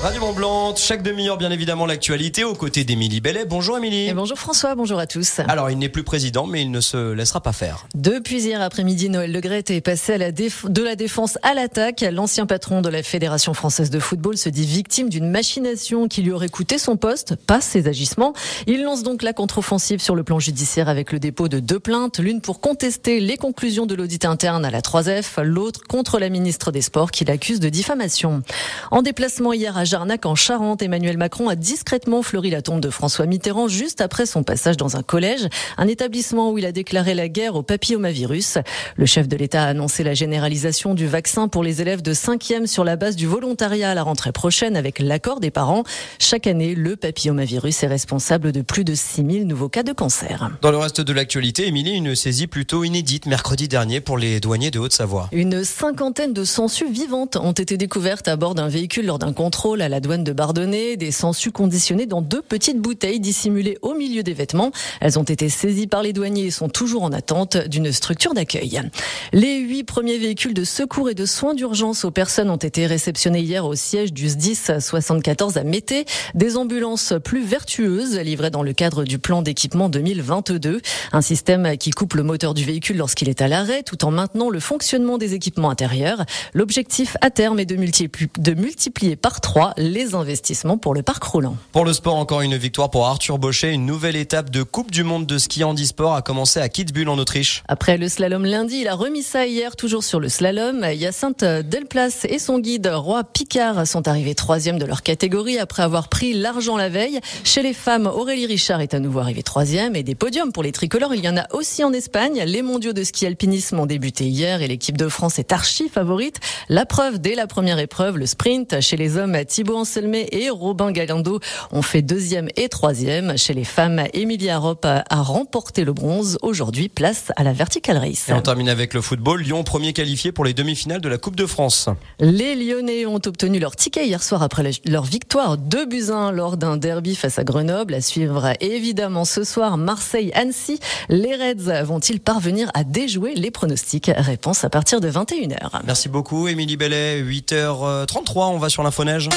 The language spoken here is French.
Radio Mont Blanc, chaque demi-heure bien évidemment l'actualité aux côtés d'Émilie Bellet. Bonjour Émilie. Et bonjour François, bonjour à tous. Alors il n'est plus président mais il ne se laissera pas faire. Depuis hier après-midi, Noël Le Gret est passé à la de la défense à l'attaque. L'ancien patron de la Fédération française de football se dit victime d'une machination qui lui aurait coûté son poste, pas ses agissements. Il lance donc la contre-offensive sur le plan judiciaire avec le dépôt de deux plaintes, l'une pour contester les conclusions de l'audit interne à la 3F, l'autre contre la ministre des Sports qui l'accuse de diffamation. En déplacement hier à Jarnac en Charente, Emmanuel Macron a discrètement fleuri la tombe de François Mitterrand juste après son passage dans un collège, un établissement où il a déclaré la guerre au papillomavirus. Le chef de l'État a annoncé la généralisation du vaccin pour les élèves de 5e sur la base du volontariat à la rentrée prochaine avec l'accord des parents. Chaque année, le papillomavirus est responsable de plus de 6000 nouveaux cas de cancer. Dans le reste de l'actualité, Émilie, une saisie plutôt inédite mercredi dernier pour les douaniers de Haute-Savoie. Une cinquantaine de sangsues vivantes ont été découvertes à bord d'un véhicule lors d'un contrôle à la douane de Bardonnay, des sangsues conditionnées dans deux petites bouteilles dissimulées au milieu des vêtements. Elles ont été saisies par les douaniers et sont toujours en attente d'une structure d'accueil. Les huit premiers véhicules de secours et de soins d'urgence aux personnes ont été réceptionnés hier au siège du SDIS 74 à Mété. Des ambulances plus vertueuses livrées dans le cadre du plan d'équipement 2022. Un système qui coupe le moteur du véhicule lorsqu'il est à l'arrêt tout en maintenant le fonctionnement des équipements intérieurs. L'objectif à terme est de multiplier, par les investissements pour le parc roulant. Pour le sport, encore une victoire pour Arthur Bauchet. Une nouvelle étape de Coupe du Monde de ski handisport a commencé à Kitzbühel en Autriche. Après le slalom lundi, il a remis ça hier, toujours sur le slalom. Yacinthe Delplace et son guide Roi Picard sont arrivés troisième de leur catégorie après avoir pris l'argent la veille. Chez les femmes, Aurélie Richard est à nouveau arrivée troisième et des podiums pour les tricolores. Il y en a aussi en Espagne. Les mondiaux de ski alpinisme ont débuté hier et l'équipe de France est archi favorite. La preuve dès la première épreuve, le sprint. Chez les hommes, Thibaut Anselmé et Robin Galando ont fait deuxième et troisième. Chez les femmes, Emilia Rope a remporté le bronze. Aujourd'hui, place à la Vertical Race. Et on termine avec le football. Lyon, premier qualifié pour les demi-finales de la Coupe de France. Les Lyonnais ont obtenu leur ticket hier soir après leur victoire 2 buts 1 lors d'un derby face à Grenoble. À suivre évidemment ce soir Marseille-Annecy. Les Reds vont-ils parvenir à déjouer les pronostics? Réponse à partir de 21h. Merci beaucoup, Émilie Bellet. 8h33, on va sur l'info neige.